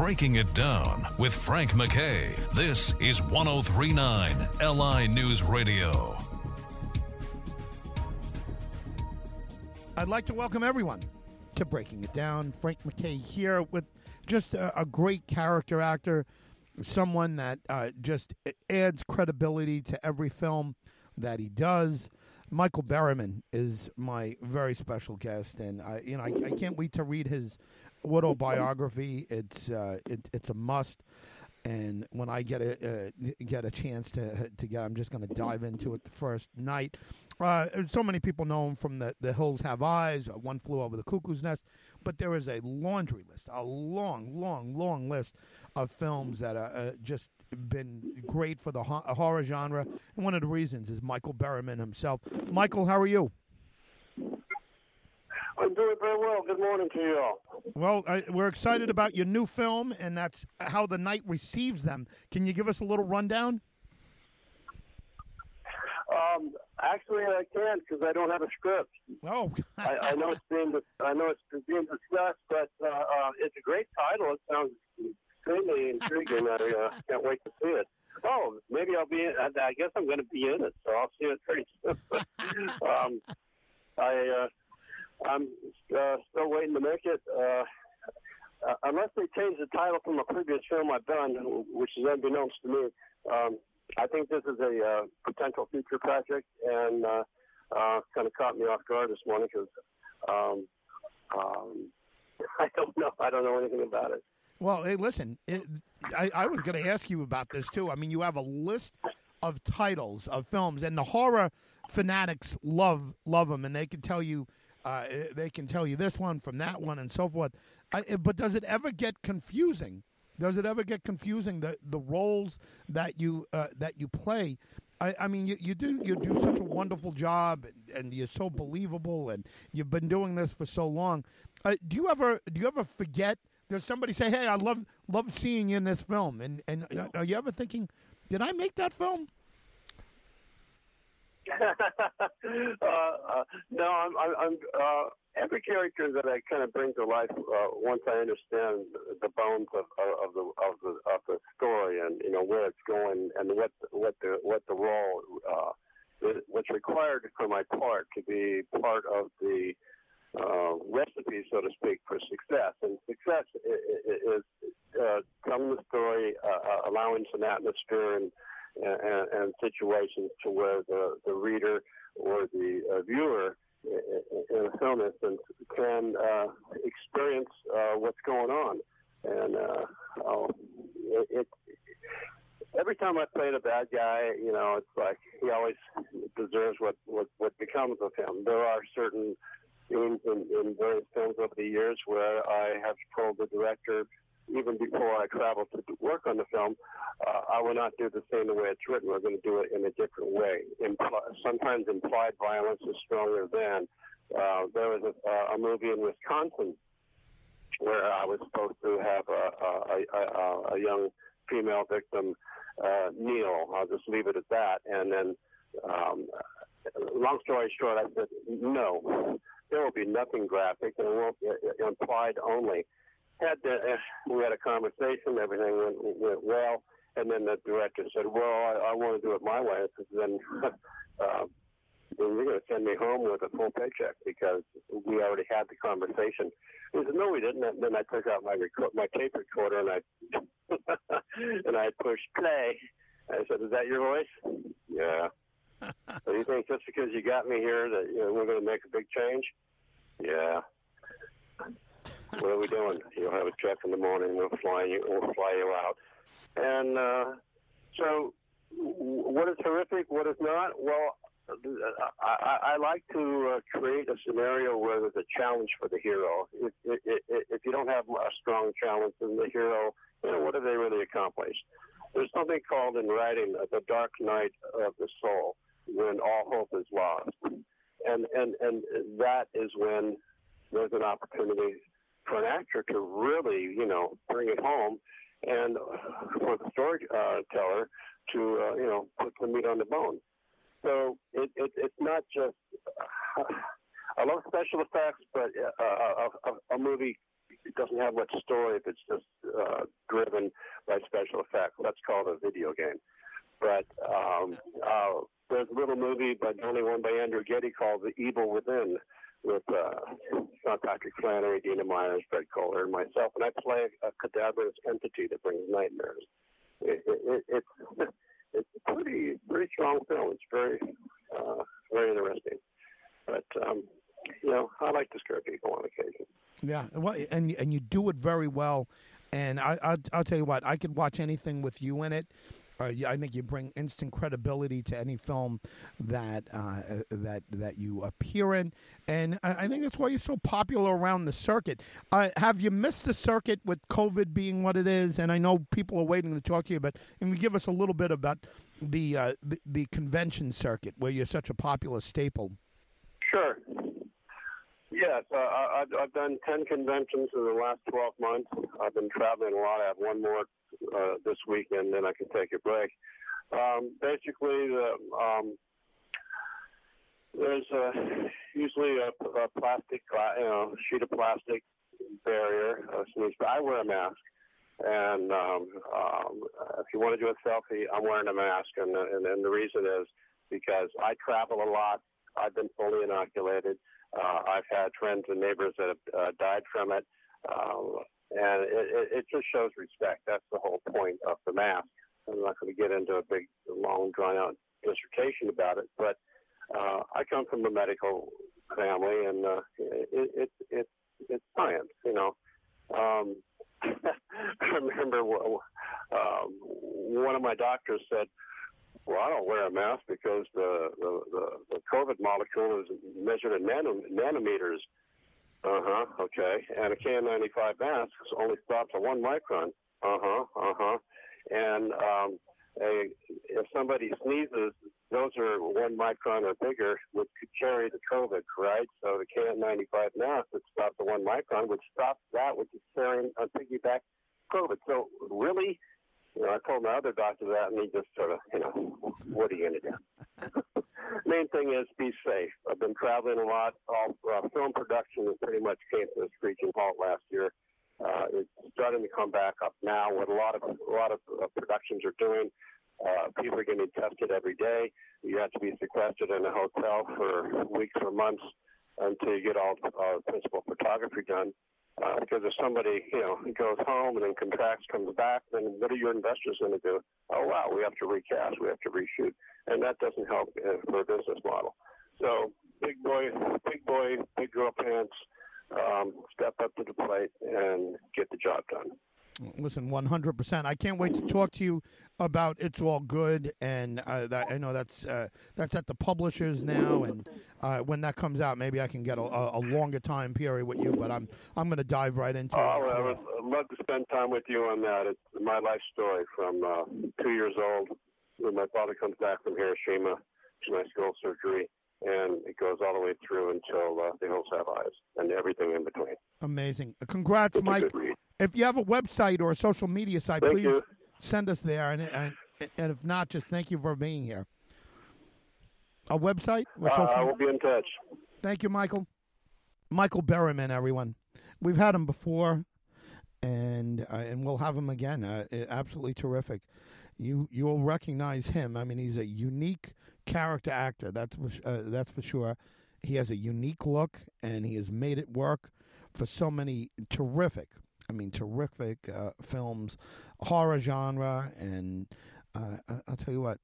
Breaking It Down with Frank MacKay. This is 1039 LI News Radio. I'd like to welcome everyone to Breaking It Down. Frank MacKay here with just a, a great character actor, someone that uh, just adds credibility to every film that he does. Michael Berryman is my very special guest, and I, you know, I, I can't wait to read his autobiography. It's uh, it, it's a must. And when I get a uh, get a chance to to get, I'm just going to dive into it the first night. Uh, so many people know him from the The Hills Have Eyes, uh, One Flew Over the Cuckoo's Nest, but there is a laundry list, a long, long, long list of films that are uh, just been great for the ho- horror genre. And one of the reasons is Michael Berryman himself. Michael, how are you? I'm doing very well. Good morning to you all. Well, uh, we're excited about your new film, and that's how the night receives them. Can you give us a little rundown? Um, actually, I can't because I don't have a script. Oh, I, I know it's being I know it's being discussed, but uh, uh, it's a great title. It sounds extremely intriguing. I uh, can't wait to see it. Oh, maybe I'll be. In, I, I guess I'm going to be in it, so I'll see it pretty soon. um, I uh, I'm uh, still waiting to make it. Uh, uh, unless they change the title from a previous film I've done, which is unbeknownst to me. Um, I think this is a uh, potential future project, and uh, uh, kind of caught me off guard this morning because um, um, I don't know. I don't know anything about it. Well, hey, listen, it, I, I was going to ask you about this too. I mean, you have a list of titles of films, and the horror fanatics love love them, and they can tell you. Uh, they can tell you this one from that one and so forth. I, but does it ever get confusing does it ever get confusing the the roles that you uh, that you play? I, I, mean, you, you do you do such a wonderful job, and, and, you're so believable, and you've been doing this for so long. Uh, do you ever do you ever forget? Does somebody say, "Hey, I love love seeing you in this film," and and uh, are you ever thinking, "Did I make that film?" uh, uh, no, I'm, I'm, uh, every character that I kind of bring to life uh, once I understand the bones of, of, the of the of the story and you know where it's going and what what the what the role uh, what's required for my part to be part of the uh, recipe, so to speak, for success. And success is, is uh, telling the story, uh, uh, allowing some atmosphere and, and, and situations to where the the reader or the uh, viewer in a film instance can uh, experience uh, what's going on. And uh, it, it, every time I play the bad guy, you know, it's like he always deserves what, what, what becomes of him. There are certain scenes in, in various films over the years where I have told the director, even before I traveled to work on the film, uh, I will not do the same the way it's written. We're going to do it in a different way. Impl- sometimes implied violence is stronger than. Uh, there was a, a movie in Wisconsin where I was supposed to have a, a, a, a young female victim uh, kneel. I'll just leave it at that. And then, um, long story short, I said, no, there will be nothing graphic and it won't be implied only had the, uh, we had a conversation. Everything went, went well, and then the director said, "Well, I, I want to do it my way." I said, "Then, uh, then you're going to send me home with a full paycheck because we already had the conversation." He said, "No, we didn't." And then I took out my record, my tape recorder, and I and I pushed play. I said, "Is that your voice?" Yeah. so you think just because you got me here that you know, we're going to make a big change? Yeah what are we doing? You'll have a check in the morning. We'll fly you. We'll fly you out. And uh, so, what is horrific? What is not? Well, I, I, like to uh, create a scenario where there's a challenge for the hero. If, if, if you don't have a strong challenge, then the hero, you know, what have they really accomplished? There's something called in writing uh, the dark night of the soul, when all hope is lost, and and and that is when there's an opportunity for an actor to really, you know, bring it home, and for the storyteller to, uh, you know, put the meat on the bone. So it, it, it's not just. Uh, I love special effects, but uh, a, a, a movie doesn't have much story if it's just uh, driven by special effects. That's called a video game. But um, uh, there's a little movie, but only one by Andrew Getty called The Evil Within with uh, Sean Patrick Flanery, Dina Myers, Fred Koehler, and myself. And I play a cadaverous entity that brings nightmares. It, it, it, it's it's a pretty pretty strong film. It's very uh, very interesting. But um, you know, I like to scare people on occasion. Yeah, well, and and you do it very well. And I, I I'll tell you what, I could watch anything with you in it. Uh, I think you bring instant credibility to any film that uh, that that you appear in, and I, I, think that's why you're so popular around the circuit. Uh, have you missed the circuit with COVID being what it is? And I know people are waiting to talk to you, but can you give us a little bit about the uh, the, the convention circuit where you're such a popular staple? Sure. Yes, uh, I've, I've done 10 conventions in the last 12 months. I've been traveling a lot. I have one more uh, this weekend, then I can take a break. Um, basically, the, um, there's a, usually a, a plastic, you know, sheet of plastic barrier. Uh, I wear a mask. And um, um, if you want to do a selfie, I'm wearing a mask. And, and, and the reason is because I travel a lot. I've been fully inoculated. Uh, I've had friends and neighbors that have uh, died from it, uh, and it, it just shows respect. That's the whole point of the mask. I'm not going to get into a big, long, drawn-out dissertation about it, but uh, I come from a medical family, and uh, it, it, it, it's science, you know. Um, I remember um, one of my doctors said, well, I don't wear a mask because the the, the, the COVID molecule is measured in nanom- nanometers. Uh huh. Okay. And a KN95 mask only stops at one micron. Uh huh. Uh huh. And um, a, if somebody sneezes, those are one micron or bigger, which could carry the COVID, right? So the KN95 mask that stops at one micron would stop that, which is carrying a piggyback COVID. So really, you know, I told my other doctor that, and he just sort of, you know, what are you going to do? Main thing is be safe. I've been traveling a lot. All uh, film production has pretty much came to a screeching halt last year. Uh, it's starting to come back up now. What a lot of a lot of uh, productions are doing. Uh, people are getting tested every day. You have to be sequestered in a hotel for weeks or months until you get all uh, principal photography done. Uh, because if somebody, you know, goes home and then contracts, comes back, then what are your investors going to do? Oh, wow, we have to recast, we have to reshoot, and that doesn't help uh, for a business model. So, big boy, big boy, big girl pants, um, step up to the plate and get the job done. Listen, one hundred percent. I can't wait to talk to you about "It's All Good," and uh, that, I know that's uh, that's at the publishers now. And uh, when that comes out, maybe I can get a, a, longer time period with you. But I'm I'm going to dive right into it. I would love to spend time with you on that. It's my life story from uh, two years old when my father comes back from Hiroshima to my skull surgery and it goes all the way through until uh, the hills have eyes and everything in between. Amazing! Congrats, Mike. If you have a website or a social media site, thank please you. send us there, and, and and if not, just thank you for being here. A website or uh. I will be in touch. Thank you, Michael. Michael Berryman, everyone. We've had him before, and uh, and we'll have him again. Uh, absolutely terrific. You you will recognize him. I mean, he's a unique character actor. That's uh, that's for sure. He has a unique look, and he has made it work for so many terrific. I mean, terrific uh, films, horror genre, and uh, I'll tell you what,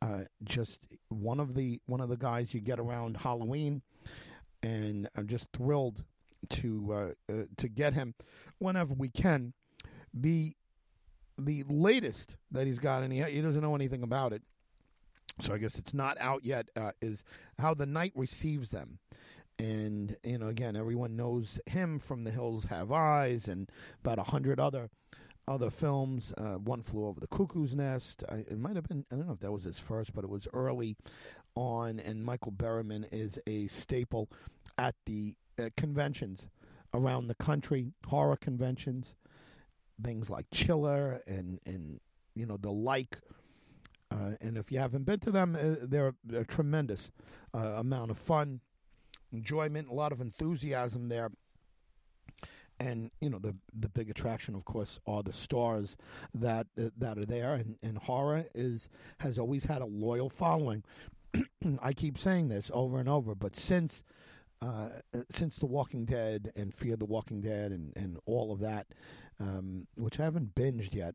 uh, just one of the one of the guys you get around Halloween, and I'm just thrilled to uh, uh, to get him whenever we can. The the latest that he's got, and he he doesn't know anything about it, so I guess it's not out yet. Uh, is how the night receives them, and you know, again, everyone knows him from The Hills Have Eyes and about a hundred other other films. Uh, One Flew Over the Cuckoo's Nest. I, it might have been. I don't know if that was his first, but it was early on. And Michael Berryman is a staple at the uh, conventions around the country, horror conventions, things like Chiller and and you know the like. Uh, and if you haven't been to them, uh, they're, a tremendous uh, amount of fun, enjoyment, a lot of enthusiasm there. and you know the the big attraction, of course, are the stars that uh, that are there, and, and horror is has always had a loyal following. I keep saying this over and over, but since uh, since The Walking Dead and Fear the Walking Dead and, and all of that, um, which I haven't binged yet,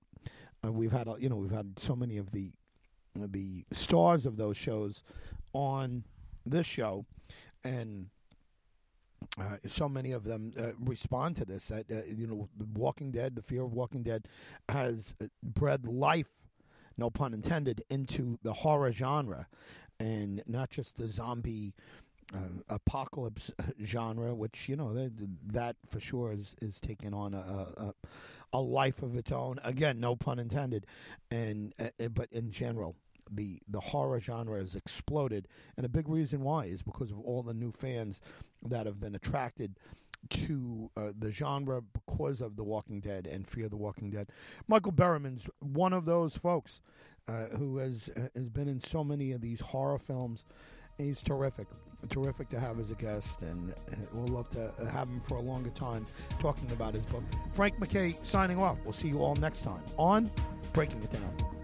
uh, we've had you know we've had so many of the the stars of those shows on this show, and uh, so many of them uh, respond to this. That uh, you know, The Walking Dead, the fear of Walking Dead, has uh, bred life, no pun intended, into the horror genre, and not just the zombie. Uh, apocalypse genre, which you know that, for sure is is taking on a, a a life of its own. Again, no pun intended, and uh, but in general, the the horror genre has exploded, and a big reason why is because of all the new fans that have been attracted to uh, the genre because of The Walking Dead and Fear the Walking Dead. Michael Berryman's one of those folks uh, who has uh, has been in so many of these horror films. He's terrific, terrific to have as a guest, and uh, we'll love to have him for a longer time talking about his book. Frank MacKay signing off. We'll see you all next time on Breaking It Down.